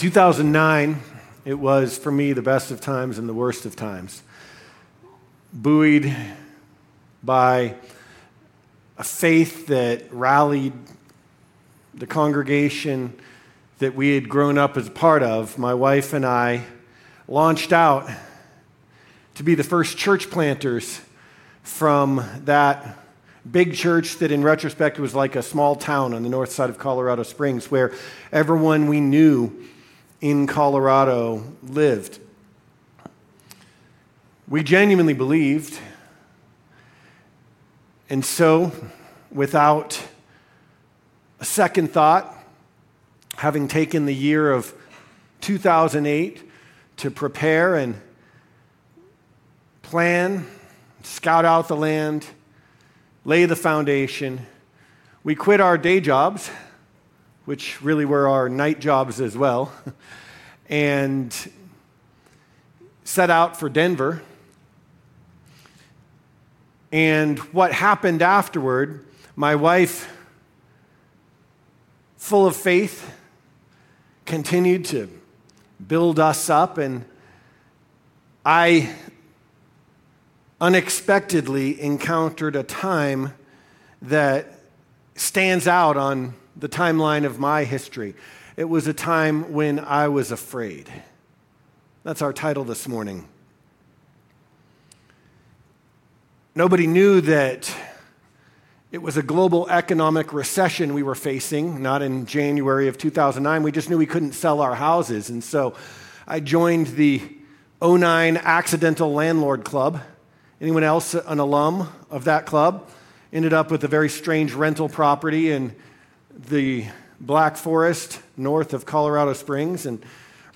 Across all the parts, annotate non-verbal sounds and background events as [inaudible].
In 2009, it was for me the best of times and the worst of times. Buoyed by a faith that rallied the congregation that we had grown up as a part of, my wife and I launched out to be the first church planters from that big church that, in retrospect, was like a small town on the north side of Colorado Springs where everyone we knew in Colorado lived. We genuinely believed. And so, without a second thought, having taken the year of 2008 to prepare and plan, scout out the land, lay the foundation, we quit our day jobs which really were our night jobs as well, and set out for Denver. And what happened afterward, my wife, full of faith, continued to build us up, and I unexpectedly encountered a time that stands out on the timeline of my history. It was a time when I was afraid. That's our title this morning. Nobody knew that it was a global economic recession we were facing, not in January of 2009. We just knew we couldn't sell our houses. And so I joined the 09 Accidental Landlord Club. Anyone else an alum of that club? Ended up with a very strange rental property and the Black Forest north of Colorado Springs and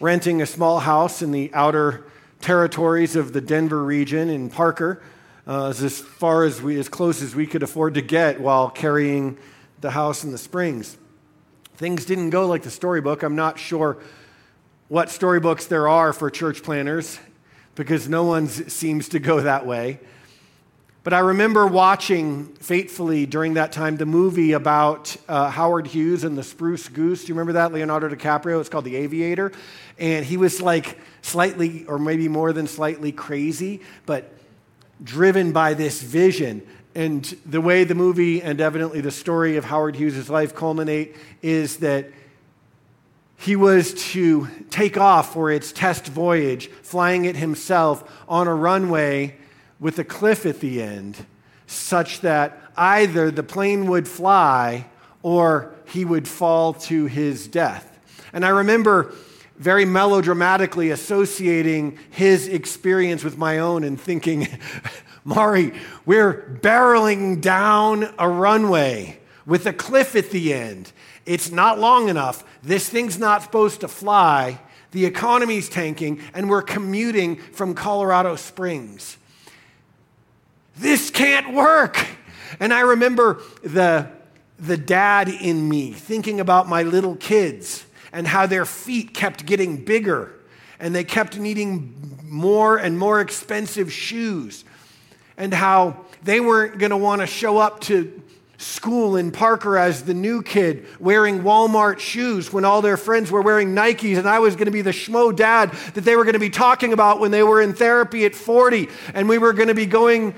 renting a small house in the outer territories of the Denver region in Parker, uh, as far as we, as close as we could afford to get while carrying the house in the Springs. Things didn't go like the storybook. I'm not sure what storybooks there are for church planters because no one seems to go that way. But I remember watching faithfully during that time the movie about uh, Howard Hughes and the Spruce Goose. Do you remember that? Leonardo DiCaprio. It's called The Aviator. And he was like slightly, or maybe more than slightly crazy, but driven by this vision. And the way the movie and evidently the story of Howard Hughes' life culminate is that he was to take off for its test voyage, flying it himself on a runway with a cliff at the end, such that either the plane would fly or he would fall to his death. And I remember very melodramatically associating his experience with my own and thinking, [laughs] Mari, we're barreling down a runway with a cliff at the end. It's not long enough. This thing's not supposed to fly. The economy's tanking, and we're commuting from Colorado Springs this can't work. And I remember the, the dad in me thinking about my little kids and how their feet kept getting bigger and they kept needing more and more expensive shoes and how they weren't going to want to show up to school in Parker as the new kid wearing Walmart shoes when all their friends were wearing Nikes, and I was going to be the schmo dad that they were going to be talking about when they were in therapy at 40, and we were going to be going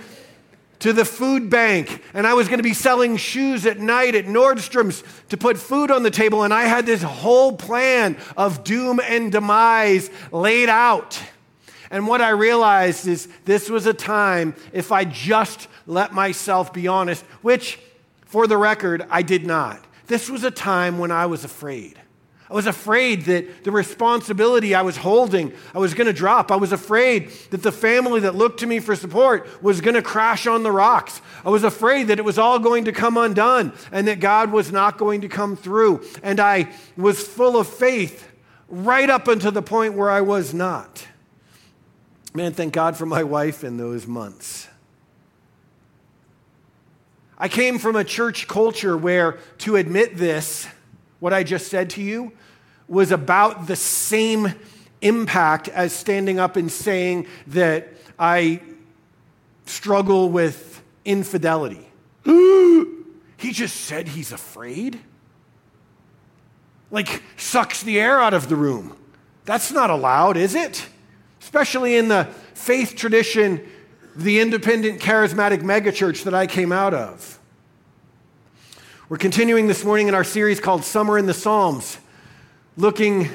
to the food bank and I was going to be selling shoes at night at Nordstrom's to put food on the table. And I had this whole plan of doom and demise laid out. And what I realized is this was a time, if I just let myself be honest, which for the record, I did not. This was a time when I was afraid. I was afraid that the responsibility I was holding, I was going to drop. I was afraid that the family that looked to me for support was going to crash on the rocks. I was afraid that it was all going to come undone and that God was not going to come through. And I was full of faith right up until the point where I was not. Man, thank God for my wife in those months. I came from a church culture where to admit this, what I just said to you was about the same impact as standing up and saying that I struggle with infidelity. [gasps] he just said he's afraid. like sucks the air out of the room. That's not allowed, is it? Especially in the faith tradition, the independent charismatic megachurch that I came out of. We're continuing this morning in our series called Summer in the Psalms, looking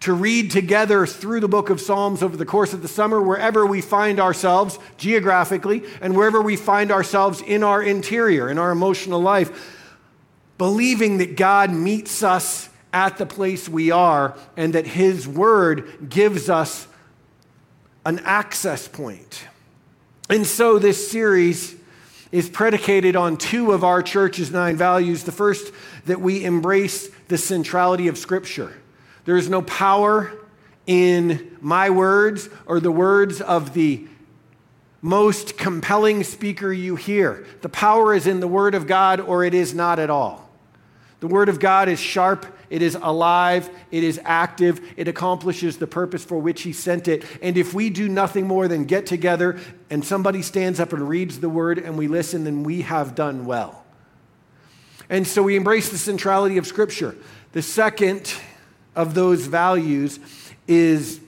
to read together through the book of Psalms over the course of the summer, wherever we find ourselves geographically and wherever we find ourselves in our interior, in our emotional life, believing that God meets us at the place we are and that His Word gives us an access point. And so this series is predicated on two of our church's nine values. The first, that we embrace the centrality of Scripture. There is no power in my words or the words of the most compelling speaker you hear. The power is in the Word of God or it is not at all. The Word of God is sharp, it is alive, it is active, it accomplishes the purpose for which He sent it. And if we do nothing more than get together and somebody stands up and reads the Word and we listen, then we have done well. And so we embrace the centrality of Scripture. The second of those values is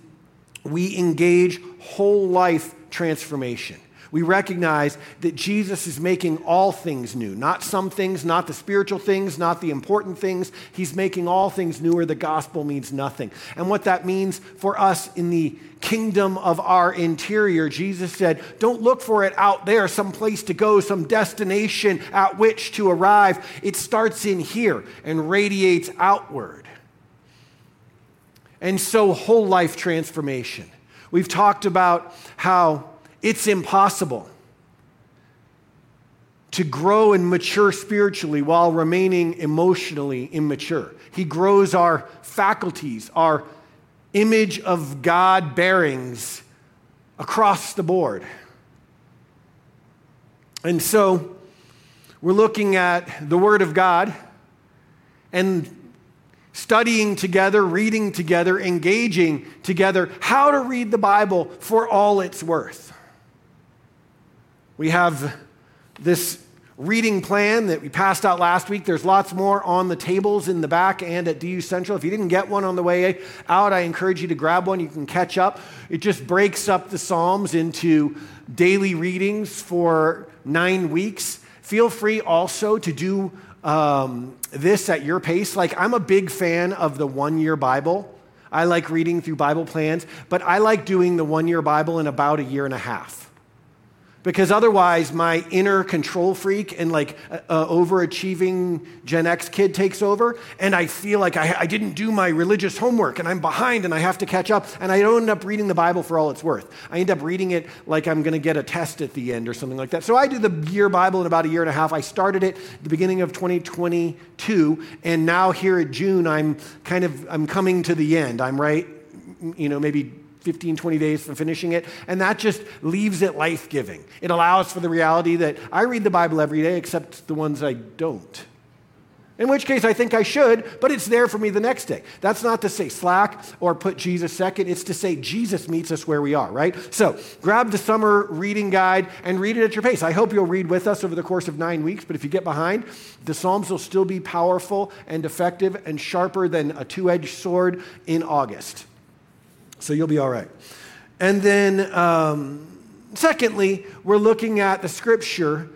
we engage whole life transformation. We recognize that Jesus is making all things new, not some things, not the spiritual things, not the important things. He's making all things new, or the gospel means nothing. And what that means for us in the kingdom of our interior, Jesus said, don't look for it out there, some place to go, some destination at which to arrive. It starts in here and radiates outward. And so, whole life transformation. We've talked about how it's impossible to grow and mature spiritually while remaining emotionally immature. He grows our faculties, our image of God bearings across the board. And so, we're looking at the Word of God and studying together, reading together, engaging together, how to read the Bible for all it's worth. We have this reading plan that we passed out last week. There's lots more on the tables in the back and at DU Central. If you didn't get one on the way out, I encourage you to grab one. You can catch up. It just breaks up the Psalms into daily readings for nine weeks. Feel free also to do um, this at your pace. Like, I'm a big fan of the one year Bible. I like reading through Bible plans, but I like doing the one year Bible in about a year and a half because otherwise my inner control freak and like uh, uh, overachieving gen x kid takes over and i feel like I, I, didn't do my religious homework and i'm behind and i have to catch up and i don't end up reading the bible for all it's worth. I end up reading it like i'm going to get a test at the end or something like that. So i do the year bible in about a year and a half. I started it the beginning of 2022 and now here at june i'm kind of i'm coming to the end. I'm right you know maybe 15, 20 days from finishing it. And that just leaves it life giving. It allows for the reality that I read the Bible every day, except the ones I don't. In which case, I think I should, but it's there for me the next day. That's not to say slack or put Jesus second. It's to say Jesus meets us where we are, right? So grab the summer reading guide and read it at your pace. I hope you'll read with us over the course of nine weeks, but if you get behind, the Psalms will still be powerful and effective and sharper than a two edged sword in August. So you'll be all right. And then, um, secondly, we're looking at the scripture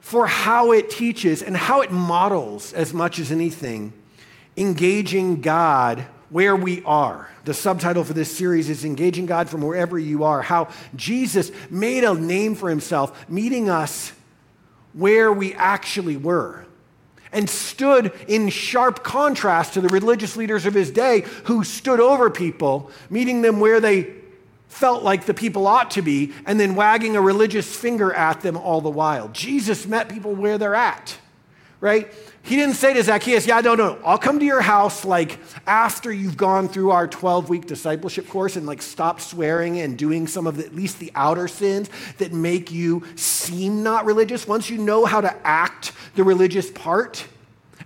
for how it teaches and how it models, as much as anything, engaging God where we are. The subtitle for this series is Engaging God from Wherever You Are. How Jesus made a name for himself, meeting us where we actually were and stood in sharp contrast to the religious leaders of his day who stood over people, meeting them where they felt like the people ought to be, and then wagging a religious finger at them all the while. Jesus met people where they're at, right? He didn't say to Zacchaeus, Yeah, no, no, I'll come to your house like after you've gone through our 12 week discipleship course and like stop swearing and doing some of the, at least the outer sins that make you seem not religious. Once you know how to act the religious part,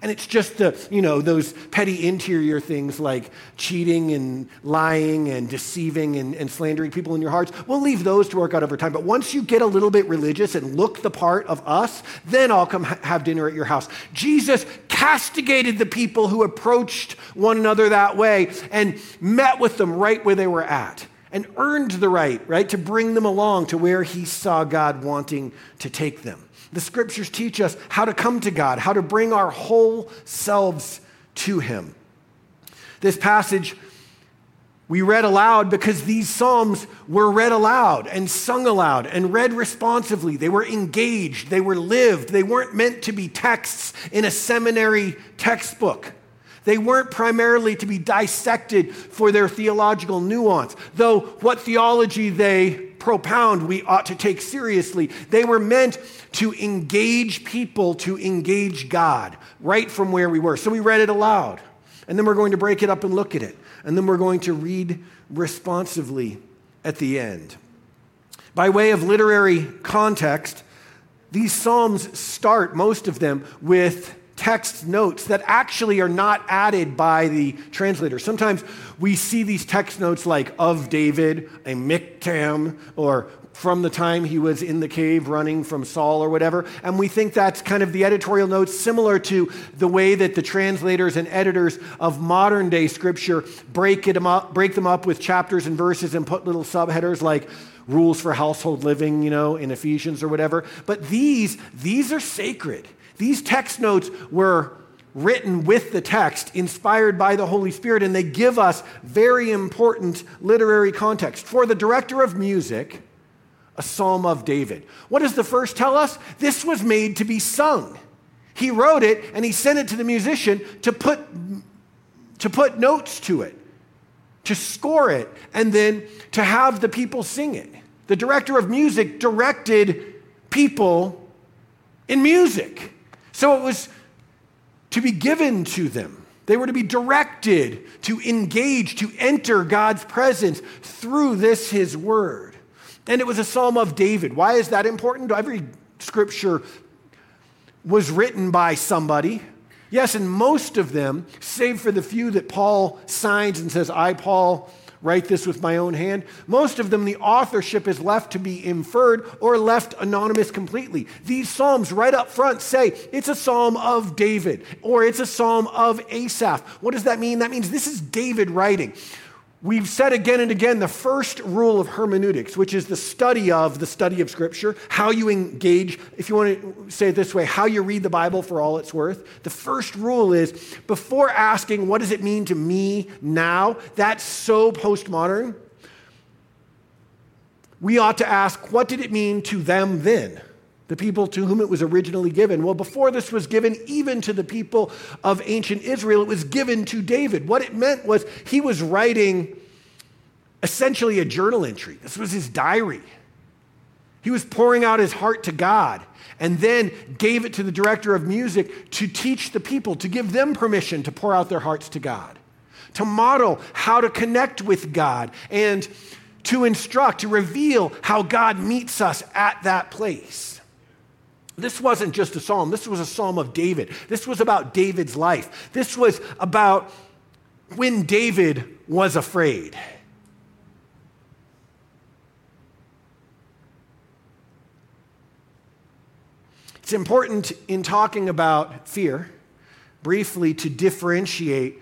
and it's just the, you know, those petty interior things like cheating and lying and deceiving and, and slandering people in your hearts, we'll leave those to work out over time. But once you get a little bit religious and look the part of us, then I'll come ha- have dinner at your house. Jesus castigated the people who approached one another that way and met with them right where they were at and earned the right, right, to bring them along to where he saw God wanting to take them. The scriptures teach us how to come to God, how to bring our whole selves to him. This passage we read aloud because these Psalms were read aloud and sung aloud and read responsively. They were engaged, they were lived, they weren't meant to be texts in a seminary textbook. They weren't primarily to be dissected for their theological nuance, though what theology they propound we ought to take seriously. They were meant to engage people, to engage God, right from where we were. So we read it aloud, and then we're going to break it up and look at it, and then we're going to read responsively at the end. By way of literary context, these Psalms start, most of them, with text notes that actually are not added by the translator. Sometimes we see these text notes like of David, a miktam, or from the time he was in the cave running from Saul or whatever. And we think that's kind of the editorial notes, similar to the way that the translators and editors of modern day scripture break, it up, break them up with chapters and verses and put little subheaders like rules for household living, you know, in Ephesians or whatever. But these, these are sacred. These text notes were written with the text, inspired by the Holy Spirit, and they give us very important literary context. For the director of music, a psalm of David. What does the first tell us? This was made to be sung. He wrote it and he sent it to the musician to put, to put notes to it, to score it, and then to have the people sing it. The director of music directed people in music. So it was to be given to them. They were to be directed to engage, to enter God's presence through this, His Word. And it was a psalm of David. Why is that important? Every scripture was written by somebody. Yes, and most of them, save for the few that Paul signs and says, I, Paul, write this with my own hand. Most of them, the authorship is left to be inferred or left anonymous completely. These Psalms, right up front, say it's a Psalm of David or it's a Psalm of Asaph. What does that mean? That means this is David writing. We've said again and again the first rule of hermeneutics, which is the study of the study of Scripture, how you engage, if you want to say it this way, how you read the Bible for all it's worth. The first rule is before asking, what does it mean to me now? That's so postmodern. We ought to ask, what did it mean to them then? The people to whom it was originally given. Well, before this was given even to the people of ancient Israel, it was given to David. What it meant was he was writing essentially a journal entry. This was his diary. He was pouring out his heart to God and then gave it to the director of music to teach the people, to give them permission to pour out their hearts to God, to model how to connect with God, and to instruct, to reveal how God meets us at that place. This wasn't just a psalm, this was a psalm of David. This was about David's life. This was about when David was afraid. It's important in talking about fear, briefly, to differentiate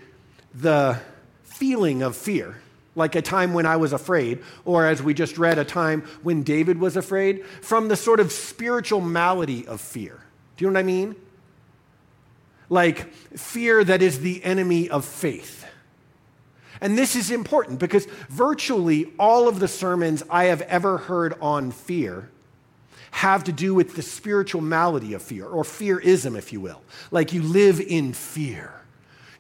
the feeling of fear like a time when I was afraid, or as we just read, a time when David was afraid, from the sort of spiritual malady of fear. Do you know what I mean? Like fear that is the enemy of faith. And this is important because virtually all of the sermons I have ever heard on fear have to do with the spiritual malady of fear, or fearism, if you will. Like you live in fear.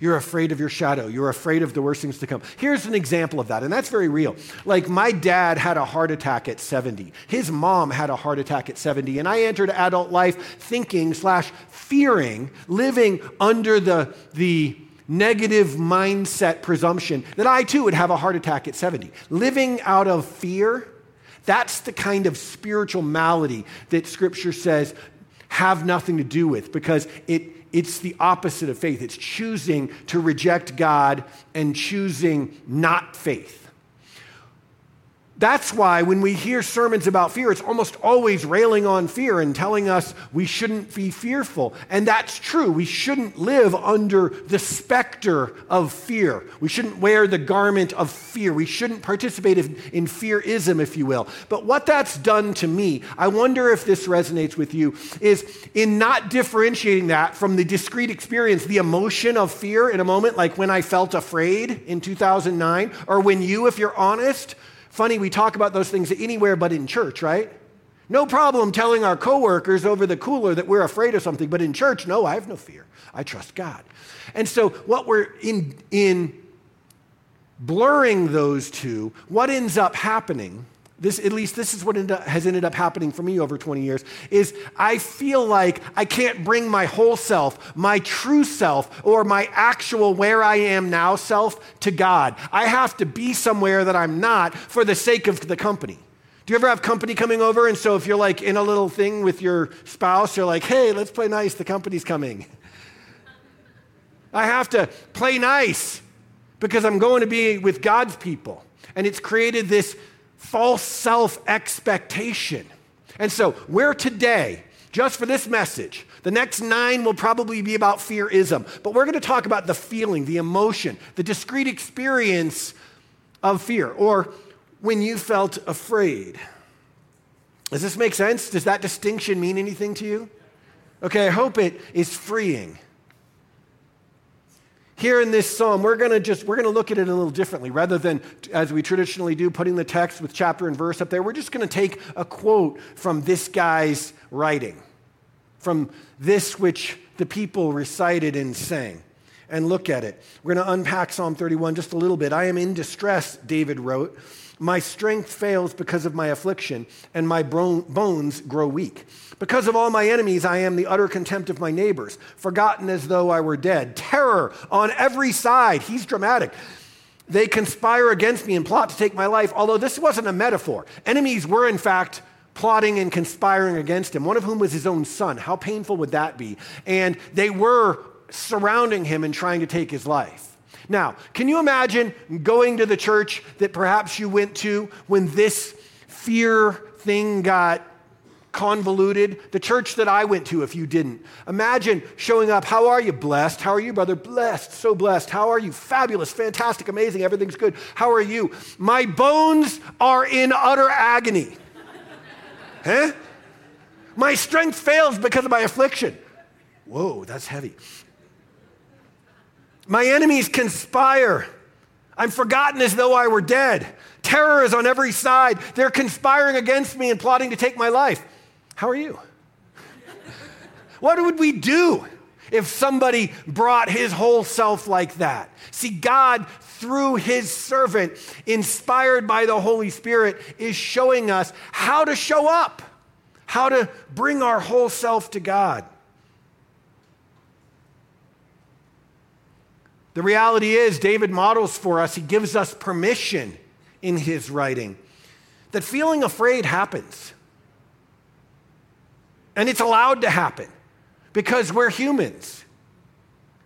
You're afraid of your shadow. You're afraid of the worst things to come. Here's an example of that, and that's very real. Like, my dad had a heart attack at 70. His mom had a heart attack at 70, and I entered adult life thinking slash fearing, living under the, the negative mindset presumption that I too would have a heart attack at 70. Living out of fear, that's the kind of spiritual malady that Scripture says have nothing to do with because it it's the opposite of faith. It's choosing to reject God and choosing not faith. That's why when we hear sermons about fear, it's almost always railing on fear and telling us we shouldn't be fearful. And that's true. We shouldn't live under the specter of fear. We shouldn't wear the garment of fear. We shouldn't participate in, in fearism, if you will. But what that's done to me, I wonder if this resonates with you, is in not differentiating that from the discrete experience, the emotion of fear in a moment, like when I felt afraid in 2009, or when you, if you're honest, Funny, we talk about those things anywhere but in church, right? No problem telling our coworkers over the cooler that we're afraid of something, but in church, no, I have no fear. I trust God. And so, what we're in, in blurring those two, what ends up happening this, at least this is what up, has ended up happening for me over 20 years, is I feel like I can't bring my whole self, my true self, or my actual where I am now self to God. I have to be somewhere that I'm not for the sake of the company. Do you ever have company coming over? And so if you're like in a little thing with your spouse, you're like, hey, let's play nice, the company's coming. I have to play nice because I'm going to be with God's people. And it's created this false self expectation. And so, we're today, just for this message, the next nine will probably be about fearism, but we're going to talk about the feeling, the emotion, the discrete experience of fear, or when you felt afraid. Does this make sense? Does that distinction mean anything to you? Okay, I hope it is freeing here in this psalm we're going to just we're going to look at it a little differently. Rather than as we traditionally do putting the text with chapter and verse up there we're just going to take a quote from this guy's writing from this which the people recited and sang and look at it. We're going to unpack psalm 31 just a little bit. I am in distress david wrote my strength fails because of my affliction, and my bones grow weak. Because of all my enemies, I am the utter contempt of my neighbors, forgotten as though I were dead. Terror on every side. He's dramatic. They conspire against me and plot to take my life, although this wasn't a metaphor. Enemies were, in fact, plotting and conspiring against him, one of whom was his own son. How painful would that be? And they were surrounding him and trying to take his life. Now, can you imagine going to the church that perhaps you went to when this fear thing got convoluted? The church that I went to, if you didn't. Imagine showing up. How are you? Blessed. How are you, brother? Blessed. So blessed. How are you? Fabulous. Fantastic. Amazing. Everything's good. How are you? My bones are in utter agony. [laughs] huh? My strength fails because of my affliction. Whoa, that's heavy. My enemies conspire. I'm forgotten as though I were dead. Terror is on every side. They're conspiring against me and plotting to take my life. How are you? [laughs] what would we do if somebody brought his whole self like that? See, God, through his servant, inspired by the Holy Spirit, is showing us how to show up, how to bring our whole self to God. The reality is, David models for us, he gives us permission in his writing that feeling afraid happens. And it's allowed to happen because we're humans.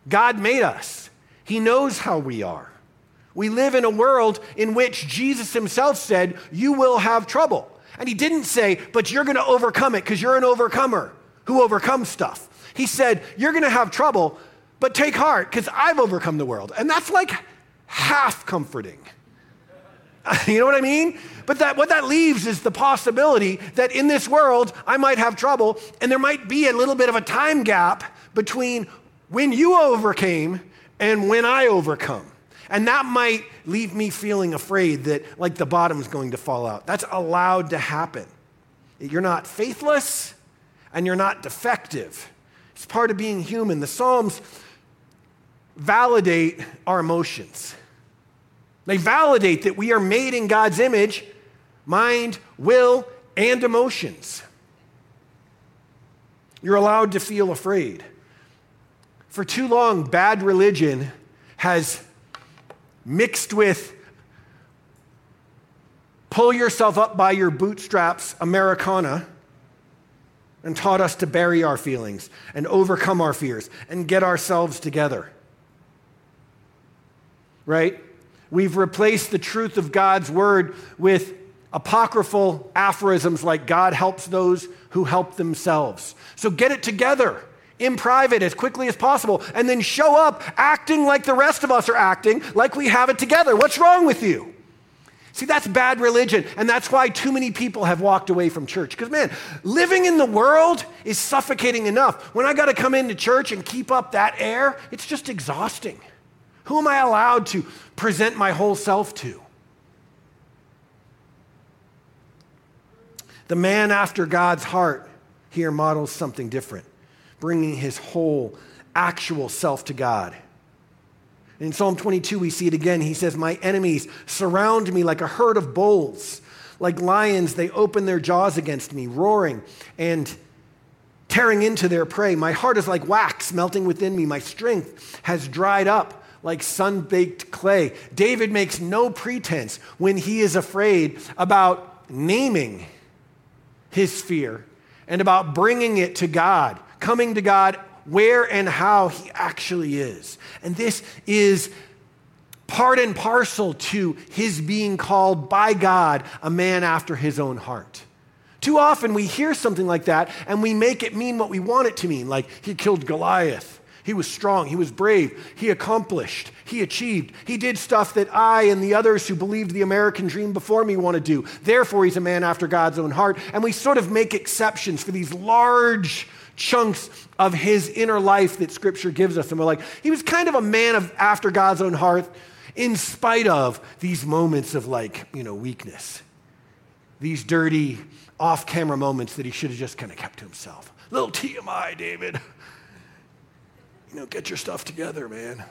God made us, He knows how we are. We live in a world in which Jesus Himself said, You will have trouble. And He didn't say, But you're going to overcome it because you're an overcomer who overcomes stuff. He said, You're going to have trouble, but take heart, because I've overcome the world. And that's like half comforting. [laughs] you know what I mean? But that, what that leaves is the possibility that in this world, I might have trouble, and there might be a little bit of a time gap between when you overcame and when I overcome. And that might leave me feeling afraid that, like, the bottom's going to fall out. That's allowed to happen. You're not faithless and you're not defective. It's part of being human. The Psalms validate our emotions. They validate that we are made in God's image, mind, will, and emotions. You're allowed to feel afraid. For too long, bad religion has mixed with pull yourself up by your bootstraps Americana and taught us to bury our feelings and overcome our fears and get ourselves together. Right? We've replaced the truth of God's word with apocryphal aphorisms like God helps those who help themselves. So get it together in private as quickly as possible and then show up acting like the rest of us are acting, like we have it together. What's wrong with you? See, that's bad religion, and that's why too many people have walked away from church. Because, man, living in the world is suffocating enough. When I got to come into church and keep up that air, it's just exhausting. Who am I allowed to present my whole self to? The man after God's heart here models something different, bringing his whole actual self to God. In Psalm 22, we see it again. He says, My enemies surround me like a herd of bulls. Like lions, they open their jaws against me, roaring and tearing into their prey. My heart is like wax melting within me. My strength has dried up like sun baked clay. David makes no pretense when he is afraid about naming his fear and about bringing it to God, coming to God where and how he actually is. And this is part and parcel to his being called by God a man after his own heart. Too often we hear something like that and we make it mean what we want it to mean, like he killed Goliath. He was strong. He was brave. He accomplished. He achieved. He did stuff that I and the others who believed the American dream before me want to do. Therefore, he's a man after God's own heart. And we sort of make exceptions for these large chunks of his inner life that scripture gives us. And we're like, he was kind of a man of after God's own heart in spite of these moments of like, you know, weakness. These dirty off camera moments that he should have just kind of kept to himself. Little TMI, David. You know, get your stuff together, man.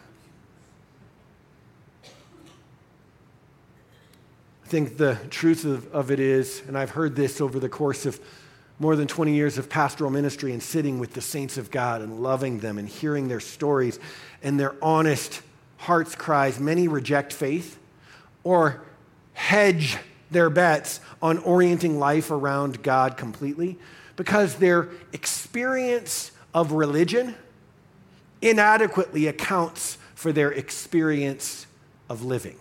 I think the truth of, of it is, and I've heard this over the course of more than 20 years of pastoral ministry and sitting with the saints of God and loving them and hearing their stories and their honest heart's cries. Many reject faith or hedge their bets on orienting life around God completely because their experience of religion inadequately accounts for their experience of living.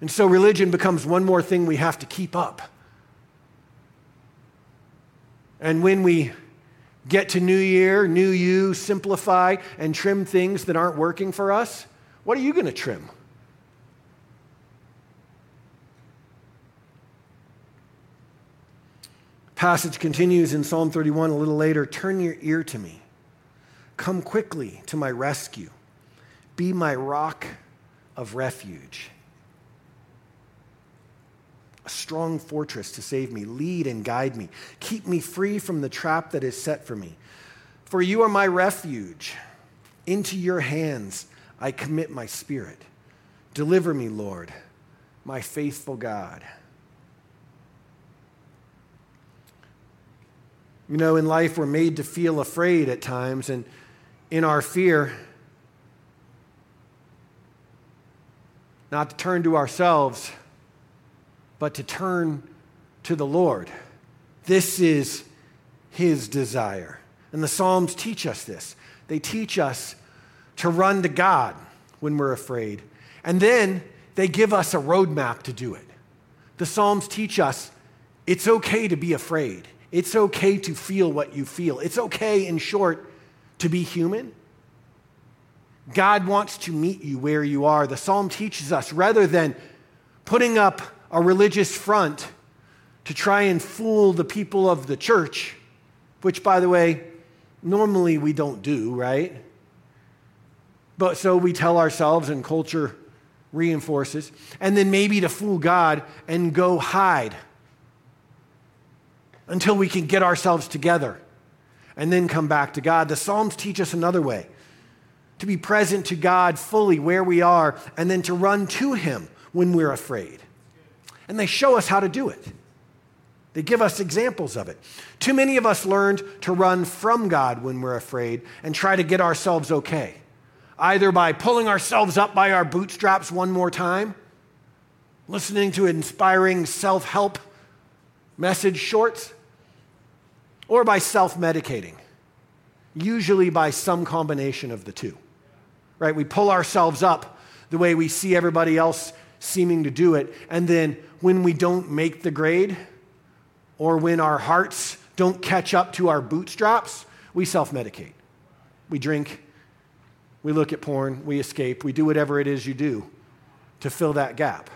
And so religion becomes one more thing we have to keep up. And when we get to New Year, new you, simplify and trim things that aren't working for us, what are you going to trim? Passage continues in Psalm 31 a little later Turn your ear to me. Come quickly to my rescue. Be my rock of refuge a strong fortress to save me. Lead and guide me. Keep me free from the trap that is set for me. For you are my refuge. Into your hands I commit my spirit. Deliver me, Lord, my faithful God. You know, in life, we're made to feel afraid at times, and in our fear, not to turn to ourselves but to turn to the Lord. This is his desire. And the Psalms teach us this. They teach us to run to God when we're afraid. And then they give us a roadmap to do it. The Psalms teach us it's okay to be afraid. It's okay to feel what you feel. It's okay, in short, to be human. God wants to meet you where you are. The Psalm teaches us rather than putting up a religious front to try and fool the people of the church, which, by the way, normally we don't do, right? But so we tell ourselves, and culture reinforces, and then maybe to fool God and go hide until we can get ourselves together and then come back to God. The Psalms teach us another way to be present to God fully where we are and then to run to Him when we're afraid and they show us how to do it. They give us examples of it. Too many of us learned to run from God when we're afraid and try to get ourselves okay, either by pulling ourselves up by our bootstraps one more time, listening to inspiring self help message shorts, or by self medicating, usually by some combination of the two. Right? We pull ourselves up the way we see everybody else seeming to do it, and then when we don't make the grade, or when our hearts don't catch up to our bootstraps, we self medicate. We drink, we look at porn, we escape, we do whatever it is you do to fill that gap.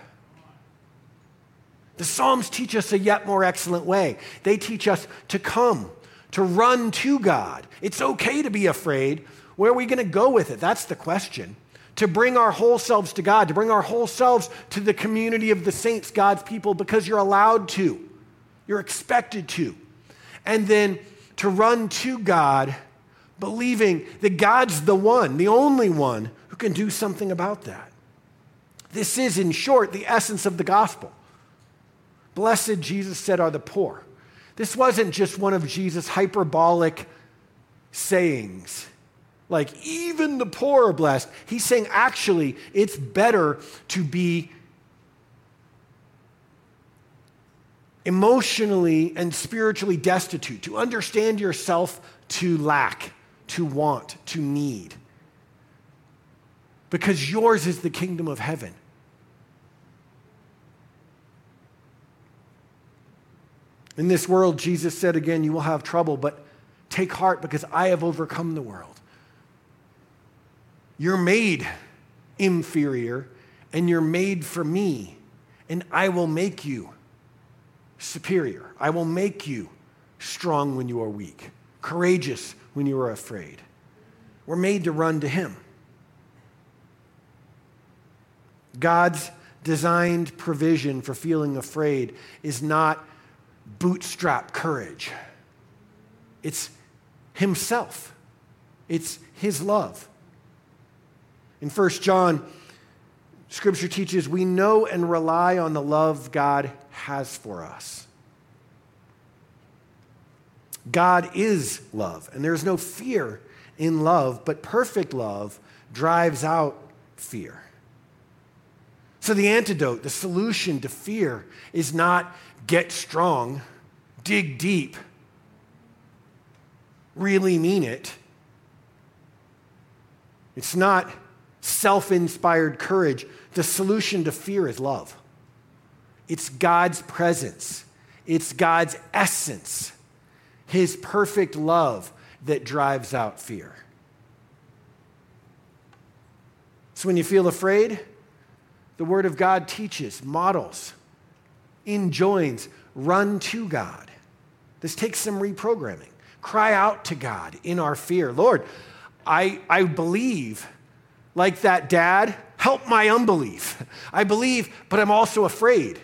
The Psalms teach us a yet more excellent way. They teach us to come, to run to God. It's okay to be afraid. Where are we going to go with it? That's the question. To bring our whole selves to God, to bring our whole selves to the community of the saints, God's people, because you're allowed to. You're expected to. And then to run to God, believing that God's the one, the only one who can do something about that. This is, in short, the essence of the gospel. Blessed, Jesus said, are the poor. This wasn't just one of Jesus' hyperbolic sayings, like, even the poor are blessed. He's saying, actually, it's better to be emotionally and spiritually destitute, to understand yourself to lack, to want, to need. Because yours is the kingdom of heaven. In this world, Jesus said again, you will have trouble, but take heart because I have overcome the world. You're made inferior and you're made for me, and I will make you superior. I will make you strong when you are weak, courageous when you are afraid. We're made to run to Him. God's designed provision for feeling afraid is not bootstrap courage. It's Himself, it's His love. In 1 John, Scripture teaches we know and rely on the love God has for us. God is love, and there's no fear in love, but perfect love drives out fear. So, the antidote, the solution to fear is not get strong, dig deep, really mean it. It's not self inspired courage. The solution to fear is love. It's God's presence, it's God's essence, His perfect love that drives out fear. So when you feel afraid, the Word of God teaches, models, enjoins, run to God. This takes some reprogramming. Cry out to God in our fear. Lord, I, I believe, like that dad, help my unbelief. I believe, but I'm also afraid.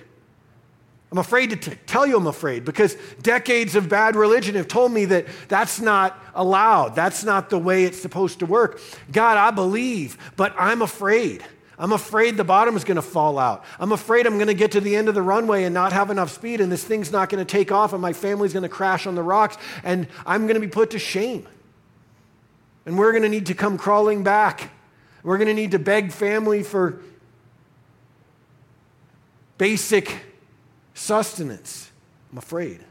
I'm afraid to t- tell you I'm afraid because decades of bad religion have told me that that's not allowed. That's not the way it's supposed to work. God, I believe, but I'm afraid. I'm afraid the bottom is going to fall out. I'm afraid I'm going to get to the end of the runway and not have enough speed, and this thing's not going to take off, and my family's going to crash on the rocks, and I'm going to be put to shame. And we're going to need to come crawling back. We're going to need to beg family for basic sustenance. I'm afraid.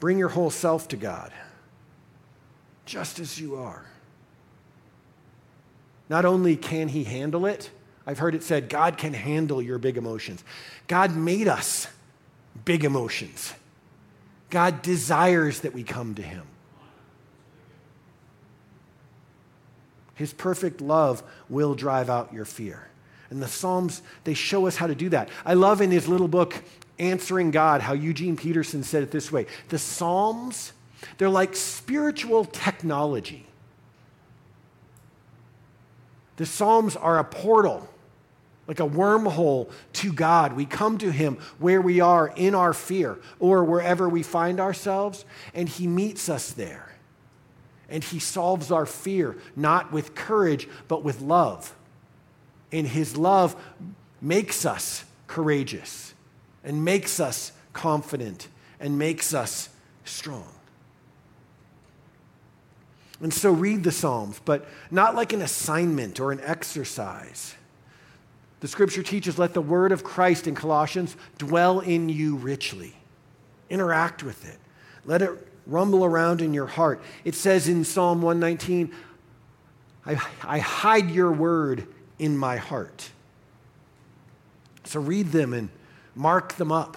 Bring your whole self to God, just as you are. Not only can He handle it, I've heard it said, God can handle your big emotions. God made us big emotions. God desires that we come to Him. His perfect love will drive out your fear. And the Psalms, they show us how to do that. I love in his little book, Answering God, how Eugene Peterson said it this way The Psalms, they're like spiritual technology. The Psalms are a portal, like a wormhole to God. We come to Him where we are in our fear or wherever we find ourselves, and He meets us there. And He solves our fear, not with courage, but with love. And His love makes us courageous and makes us confident and makes us strong. And so read the Psalms, but not like an assignment or an exercise. The scripture teaches let the word of Christ in Colossians dwell in you richly. Interact with it. Let it rumble around in your heart. It says in Psalm 119, I, I hide your word in my heart. So read them and mark them up,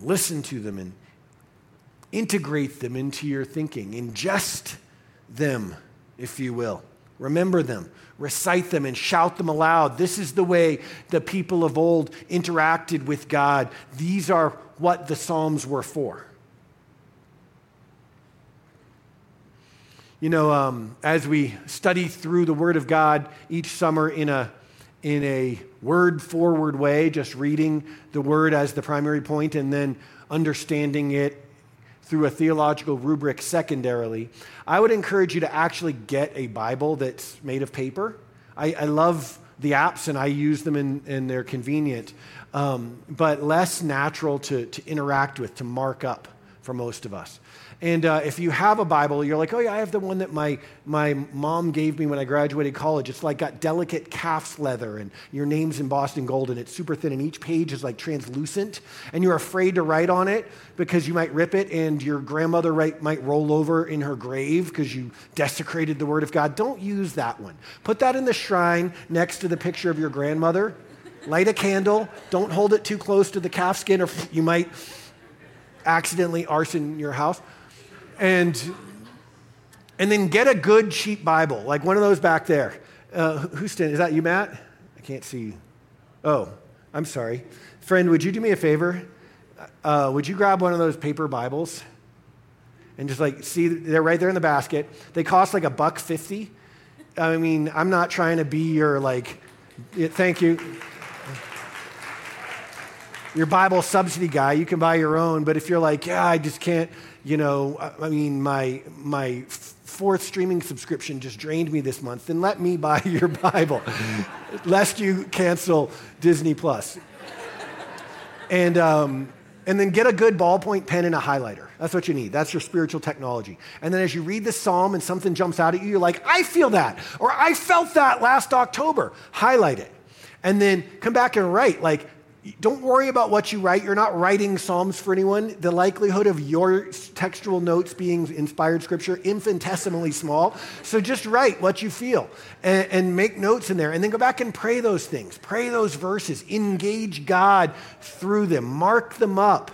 listen to them and integrate them into your thinking, ingest them, if you will. Remember them, recite them, and shout them aloud. This is the way the people of old interacted with God. These are what the Psalms were for. You know, um, as we study through the Word of God each summer in a, in a word forward way, just reading the Word as the primary point and then understanding it through a theological rubric secondarily, I would encourage you to actually get a Bible that's made of paper. I, I love the apps and I use them and, they're convenient, um, but less natural to, to interact with, to mark up for most of us. And uh, if you have a Bible, you're like, oh, yeah, I have the one that my, my mom gave me when I graduated college. It's like got delicate calf's leather, and your name's embossed in gold, and it's super thin, and each page is like translucent. And you're afraid to write on it because you might rip it, and your grandmother might, might roll over in her grave because you desecrated the Word of God. Don't use that one. Put that in the shrine next to the picture of your grandmother. Light a candle. Don't hold it too close to the calf skin, or [laughs] you might accidentally arson your house and and then get a good cheap Bible, like one of those back there. Uh? Is that you, Matt? I can't see. you. Oh, I'm sorry, friend. Would you do me a favor? Uh, would you grab one of those paper Bibles and just like see? They're right there in the basket. They cost like a buck fifty. I mean, I'm not trying to be your like. Thank you your Bible subsidy guy, you can buy your own. But if you're like, yeah, I just can't, you know, I mean, my, my fourth streaming subscription just drained me this month, then let me [laughs] buy your Bible, lest you cancel Disney Plus. And, um, and then get a good ballpoint pen and a highlighter. That's what you need. That's your spiritual technology. And then as you read the psalm and something jumps out at you, you're like, I feel that, or I felt that last October. Highlight it. And then come back and write, like, don't worry about what you write. You're not writing Psalms for anyone. The likelihood of your textual notes being inspired scripture infinitesimally small. So just write what you feel and, and, make notes in there and then go back and pray those things. Pray those verses. Engage God through them. Mark them up.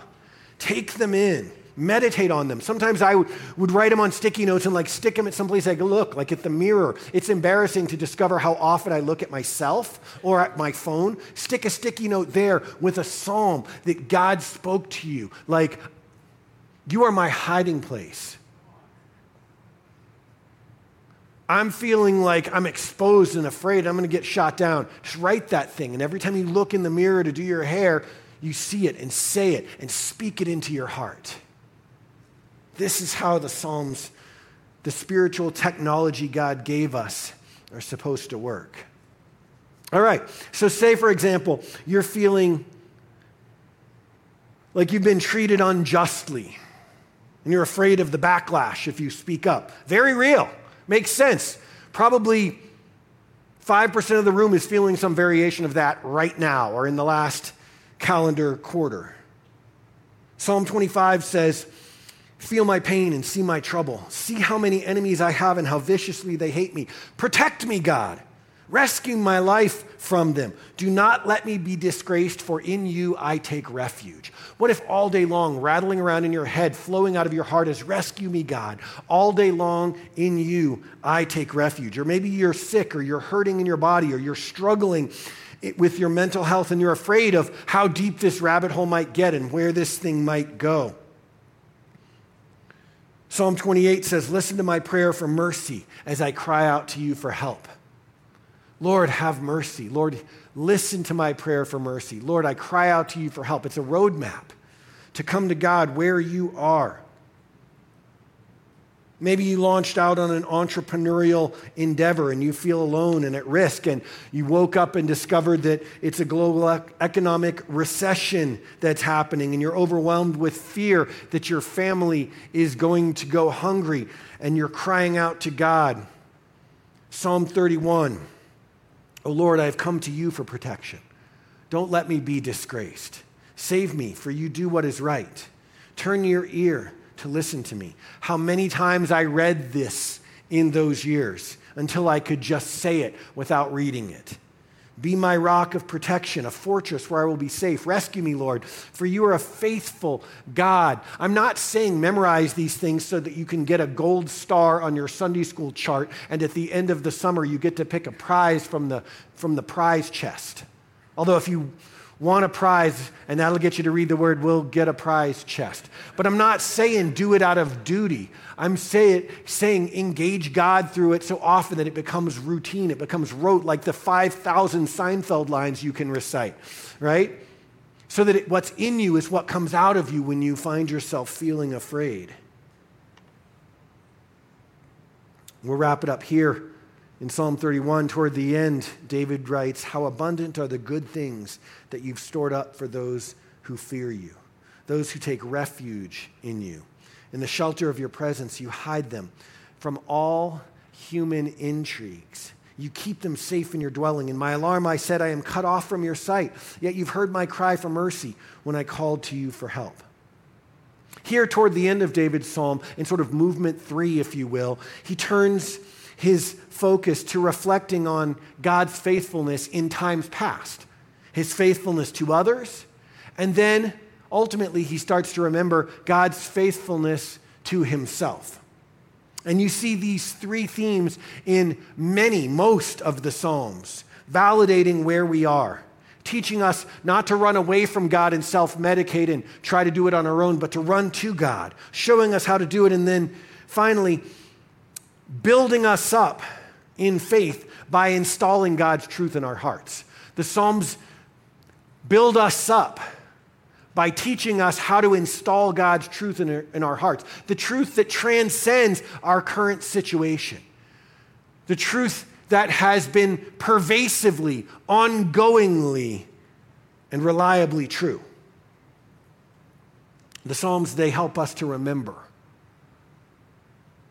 Take them in meditate on them. Sometimes I would, write them on sticky notes and like stick them at someplace I look, like at the mirror. It's embarrassing to discover how often I look at myself or at my phone. Stick a sticky note there with a psalm that God spoke to you. Like, you are my hiding place. I'm feeling like I'm exposed and afraid I'm going to get shot down. Just write that thing. And every time you look in the mirror to do your hair, you see it and say it and speak it into your heart. This is how the Psalms, the spiritual technology God gave us, are supposed to work. All right, so say, for example, you're feeling like you've been treated unjustly and you're afraid of the backlash if you speak up. Very real, makes sense. Probably 5% of the room is feeling some variation of that right now or in the last calendar quarter. Psalm 25 says, Feel my pain and see my trouble. See how many enemies I have and how viciously they hate me. Protect me, God. Rescue my life from them. Do not let me be disgraced, for in you I take refuge. What if all day long, rattling around in your head, flowing out of your heart is, Rescue me, God? All day long, in you I take refuge. Or maybe you're sick, or you're hurting in your body, or you're struggling with your mental health, and you're afraid of how deep this rabbit hole might get and where this thing might go. Psalm 28 says, Listen to my prayer for mercy as I cry out to you for help. Lord, have mercy. Lord, listen to my prayer for mercy. Lord, I cry out to you for help. It's a roadmap to come to God where you are. Maybe you launched out on an entrepreneurial endeavor and you feel alone and at risk, and you woke up and discovered that it's a global economic recession that's happening, and you're overwhelmed with fear that your family is going to go hungry, and you're crying out to God. Psalm 31 O Lord, I have come to you for protection. Don't let me be disgraced. Save me, for you do what is right. Turn your ear to listen to me. How many times I read this in those years until I could just say it without reading it. Be my rock of protection, a fortress where I will be safe. Rescue me, Lord, for you are a faithful God. I'm not saying memorize these things so that you can get a gold star on your Sunday school chart and at the end of the summer you get to pick a prize from the, from the prize chest. Although, if you want a prize, and that'll get you to read the word, we'll get a prize chest. But I'm not saying do it out of duty. I'm say it, saying engage God through it so often that it becomes routine, it becomes rote, like the 5,000 Seinfeld lines you can recite, right? So that it, what's in you is what comes out of you when you find yourself feeling afraid. We'll wrap it up here. In Psalm 31, toward the end, David writes, How abundant are the good things that you've stored up for those who fear you, those who take refuge in you. In the shelter of your presence, you hide them from all human intrigues. You keep them safe in your dwelling. In my alarm, I said, I am cut off from your sight. Yet you've heard my cry for mercy when I called to you for help. Here, toward the end of David's psalm, in sort of movement three, if you will, he turns his focus to reflecting on God's faithfulness in times past, his faithfulness to others, and then ultimately he starts to remember God's faithfulness to himself. And you see these three themes in many, most of the Psalms, validating where we are, teaching us not to run away from God and self medicate and try to do it on our own, but to run to God, showing us how to do it, and then finally building us up in faith by installing God's truth in our hearts. The Psalms build us up by teaching us how to install God's truth in our, in our hearts, the truth that transcends our current situation, the truth that has been pervasively, ongoingly, and reliably true. The Psalms, they help us to remember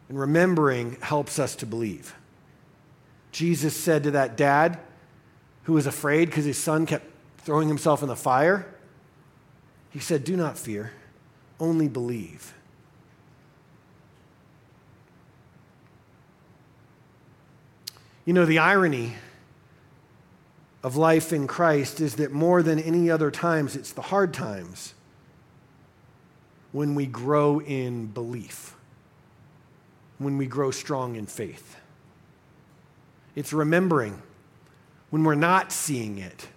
and remembering helps us to believe. Jesus said to that dad who was afraid because his son kept throwing himself in the fire, he said, Do not fear, only believe. You know, the irony of life in Christ is that more than any other times, it's the hard times when we grow in belief when we grow strong in faith. It's remembering when we're not seeing it.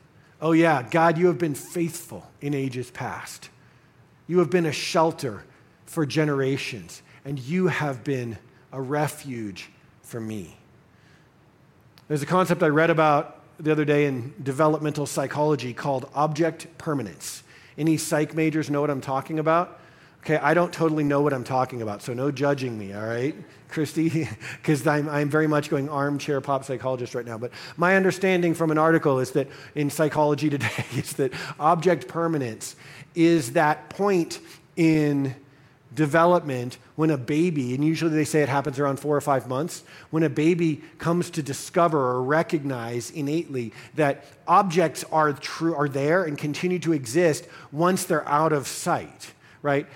Oh, yeah, God, you have been faithful in ages past. You have been a shelter for generations, and you have been a refuge for me. There's a concept I read about the other day in developmental psychology called object permanence. Any psych majors know what I'm talking about? Okay, I don't totally know what I'm talking about, so no judging me, all right, Christy? [laughs] Because I'm, I'm very much going armchair pop psychologist right now. But my understanding from an article is that in Psychology Today [laughs] is that object permanence is that point in development when a baby, and usually they say it happens around four or five months, when a baby comes to discover or recognize innately that objects are true, are there and continue to exist once they're out of sight, right?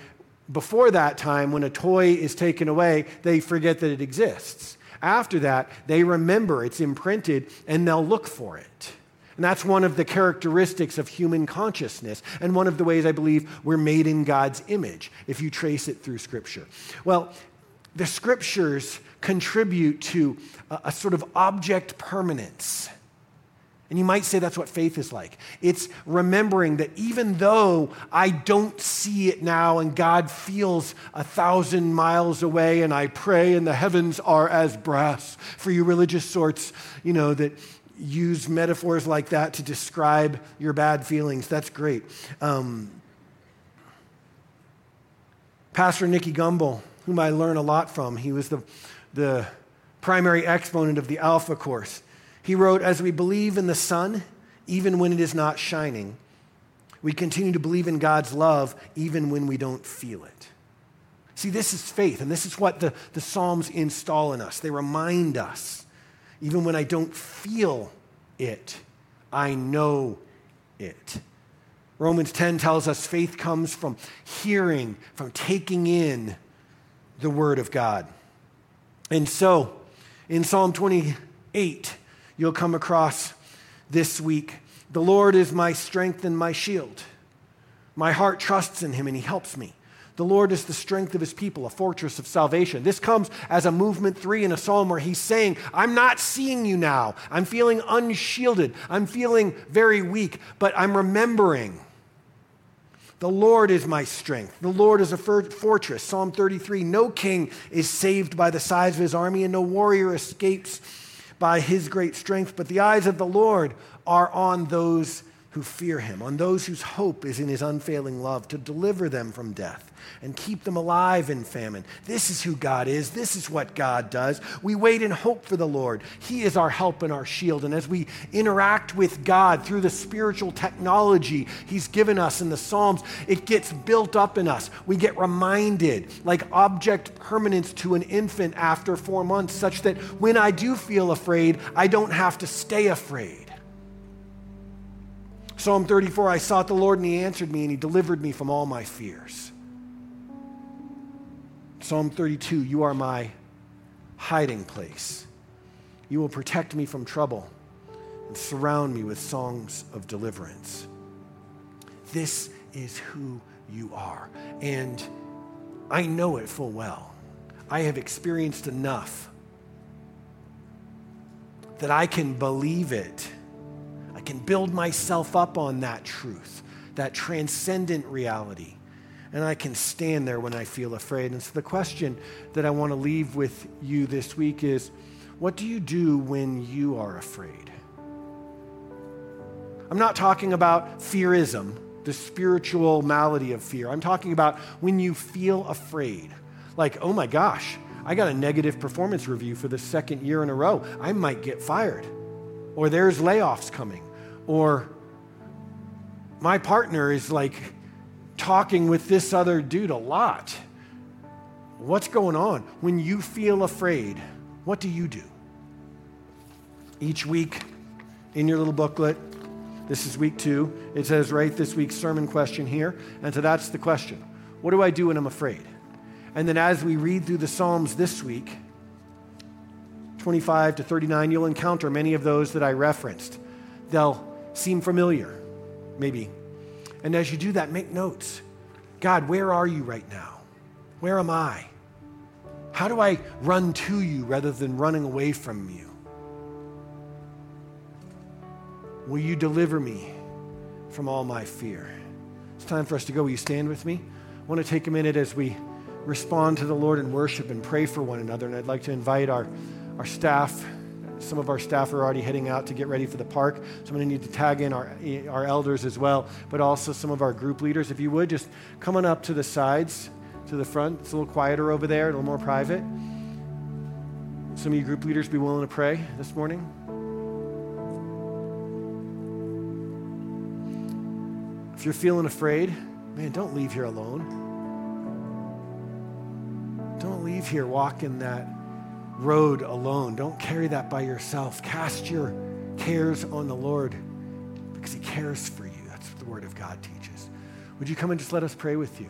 Before that time, when a toy is taken away, they forget that it exists. After that, they remember it's imprinted and they'll look for it. And that's one of the characteristics of human consciousness, and one of the ways I believe we're made in God's image, if you trace it through Scripture. Well, the Scriptures contribute to a, a sort of object permanence and you might say that's what faith is like. It's remembering that even though I don't see it now and God feels a thousand miles away and I pray and the heavens are as brass for you religious sorts, you know, that use metaphors like that to describe your bad feelings, that's great. Um, Pastor Nicky Gumbel whom I learn a lot from. He was the, the primary exponent of the Alpha Course. He wrote, As we believe in the sun, even when it is not shining, we continue to believe in God's love even when we don't feel it. See, this is faith, and this is what the, the Psalms install in us. They remind us, even when I don't feel it, I know it. Romans 10 tells us faith comes from hearing, from taking in the Word of God. And so, in Psalm 28, you'll come across this week The Lord is my strength and my shield. My heart trusts in Him and He helps me. The Lord is the strength of his people, a fortress of salvation. This comes as a movement three in a psalm where he's saying, I'm not seeing you now. I'm feeling unshielded. I'm feeling very weak, but I'm remembering. The Lord is my strength. The Lord is a fortress. Psalm 33 No king is saved by the size of his army, and no warrior escapes by his great strength. But the eyes of the Lord are on those who fear him, on those whose hope is in his unfailing love, to deliver them from death and keep them alive in famine. This is who God is. This is what God does. We wait in hope for the Lord. He is our help and our shield. And as we interact with God through the spiritual technology He's given us in the Psalms, it gets built up in us. We get reminded, like object permanence to an infant after four months, such that when I do feel afraid, I don't have to stay afraid. Psalm 34 I sought the Lord and he answered me and he delivered me from all my fears. Psalm 32 You are my hiding place. You will protect me from trouble and surround me with songs of deliverance. This is who you are. And I know it full well. I have experienced enough that I can believe it can build myself up on that truth, that transcendent reality. And I can stand there when I feel afraid. And so the question that I want to leave with you this week is what do you do when you are afraid? I'm not talking about fearism, the spiritual malady of fear. I'm talking about when you feel afraid. Like, oh my gosh, I got a negative performance review for the second year in a row. I might get fired. Or there's layoffs coming. Or my partner is like talking with this other dude a lot. What's going on? When you feel afraid, what do you do? Each week in your little booklet, this is week two, it says, write this week's sermon question here. And so that's the question What do I do when I'm afraid? And then as we read through the Psalms this week, 25 to 39, you'll encounter many of those that I referenced. They'll seem familiar, maybe. And as you do that, make notes. God, where are you right now? Where am I? How do I run to you rather than running away from you? Will you deliver me from all my fear? It's time for us to go. Will you stand with me? I want to take a minute as we respond to the Lord in worship and pray for one another. And I'd like to invite our, our staff some of our staff are already heading out to get ready for the park. So I'm going to need to tag in our, our elders as well, but also some of our group leaders. If you would, just come on up to the sides, to the front. It's a little quieter over there, a little more private. Some of you group leaders be willing to pray this morning. If you're feeling afraid, man, don't leave here alone. Don't leave here walking that road alone. Don't carry that by yourself. Cast your cares on the Lord because He cares for you. That's what the Word of God teaches. Would you come and just let us pray with you?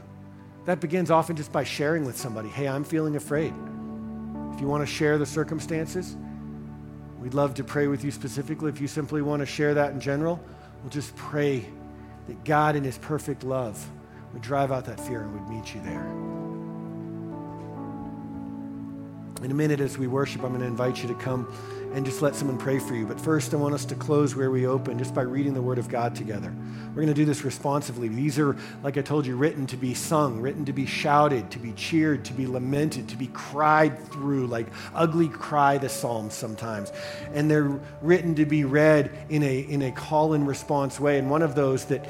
That begins often just by sharing with somebody hey, I'm feeling afraid. If you want to share the circumstances, we'd love to pray with you specifically. If you simply want to share that in general, we'll just pray that God, in His perfect love, would drive out that fear and would meet you there. In a minute, as we worship, I'm going to invite you to come and just let someone pray for you. But first, I want us to close where we open just by reading the Word of God together. We're going to do this responsively. These are, like I told you, written to be sung, written to be shouted, to be cheered, to be lamented, to be cried through, like ugly cry the Psalms sometimes. And they're written to be read in a, in a call and response way. And one of those that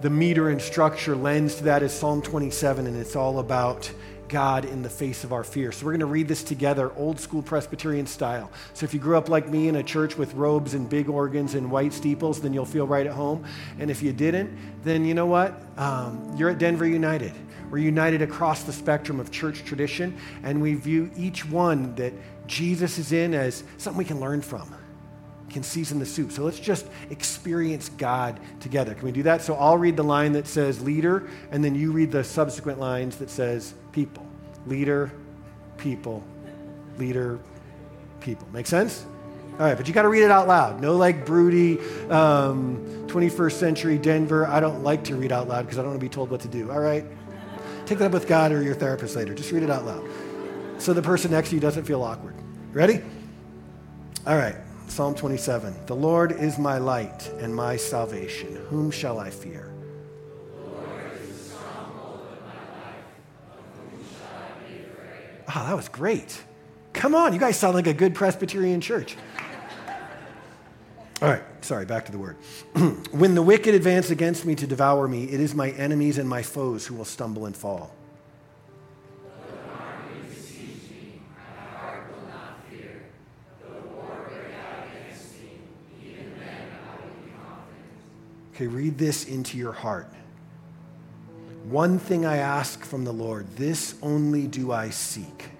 the meter and structure lends to that is Psalm 27, and it's all about God in the face of our fear. So we're going to read this together, old school Presbyterian style. So if you grew up like me in a church with robes and big organs and white steeples, then you'll feel right at home. And if you didn't, then you know what? Um, you're at Denver United. We're united across the spectrum of church tradition, and we view each one that Jesus is in as something we can learn from can season the soup. So let's just experience God together. Can we do that? So I'll read the line that says leader, and then you read the subsequent lines that says people. Leader, people, leader, people. Make sense? All right, but you got to read it out loud. No like broody, um, 21st century Denver. I don't like to read out loud because I don't want to be told what to do. All right? Take that up with God or your therapist later. Just read it out loud so the person next to you doesn't feel awkward. Ready? All right. Psalm 27 The Lord is my light and my salvation. Whom shall I fear? Oh, that was great. Come on, you guys sound like a good Presbyterian church. All right, sorry, back to the word. [clears throat] when the wicked advance against me to devour me, it is my enemies and my foes who will stumble and fall. Okay, read this into your heart. One thing I ask from the Lord, this only do I seek.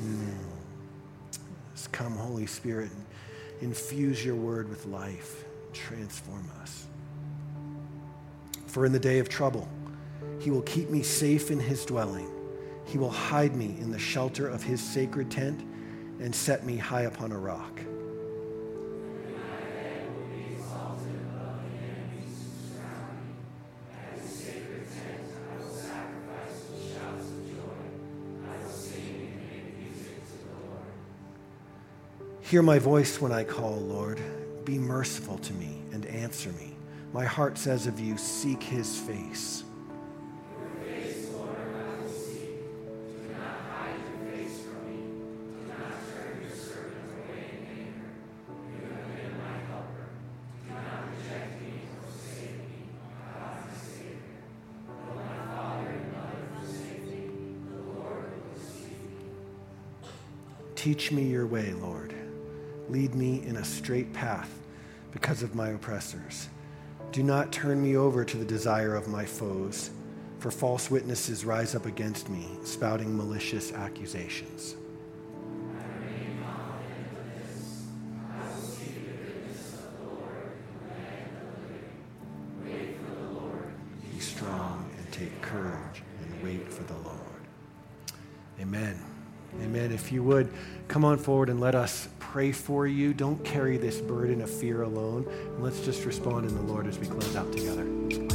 Hmm. come, Holy Spirit, and infuse your word with life. Transform us. For in the day of trouble, he will keep me safe in his dwelling. He will hide me in the shelter of his sacred tent and set me high upon a rock. Hear my voice when I call, Lord. Be merciful to me and answer me. My heart says of you, seek his face. Teach me your way, Lord. Lead me in a straight path because of my oppressors. Do not turn me over to the desire of my foes, for false witnesses rise up against me, spouting malicious accusations. Come on forward and let us pray for you. Don't carry this burden of fear alone. And let's just respond in the Lord as we close out together.